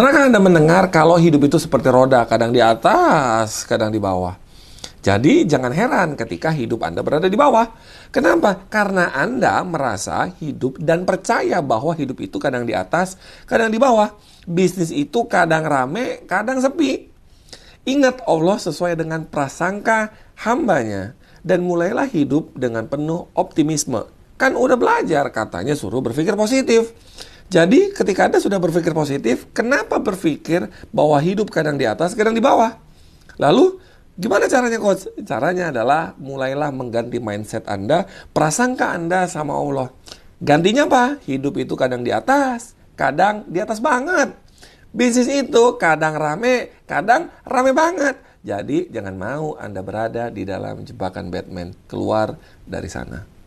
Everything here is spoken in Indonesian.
Pernahkah Anda mendengar kalau hidup itu seperti roda, kadang di atas, kadang di bawah? Jadi jangan heran ketika hidup Anda berada di bawah. Kenapa? Karena Anda merasa hidup dan percaya bahwa hidup itu kadang di atas, kadang di bawah. Bisnis itu kadang rame, kadang sepi. Ingat Allah sesuai dengan prasangka hambanya. Dan mulailah hidup dengan penuh optimisme. Kan udah belajar katanya suruh berpikir positif. Jadi ketika Anda sudah berpikir positif, kenapa berpikir bahwa hidup kadang di atas, kadang di bawah? Lalu gimana caranya coach? Caranya adalah mulailah mengganti mindset Anda, prasangka Anda sama Allah. Gantinya apa? Hidup itu kadang di atas, kadang di atas banget. Bisnis itu kadang rame, kadang rame banget. Jadi jangan mau Anda berada di dalam jebakan Batman. Keluar dari sana.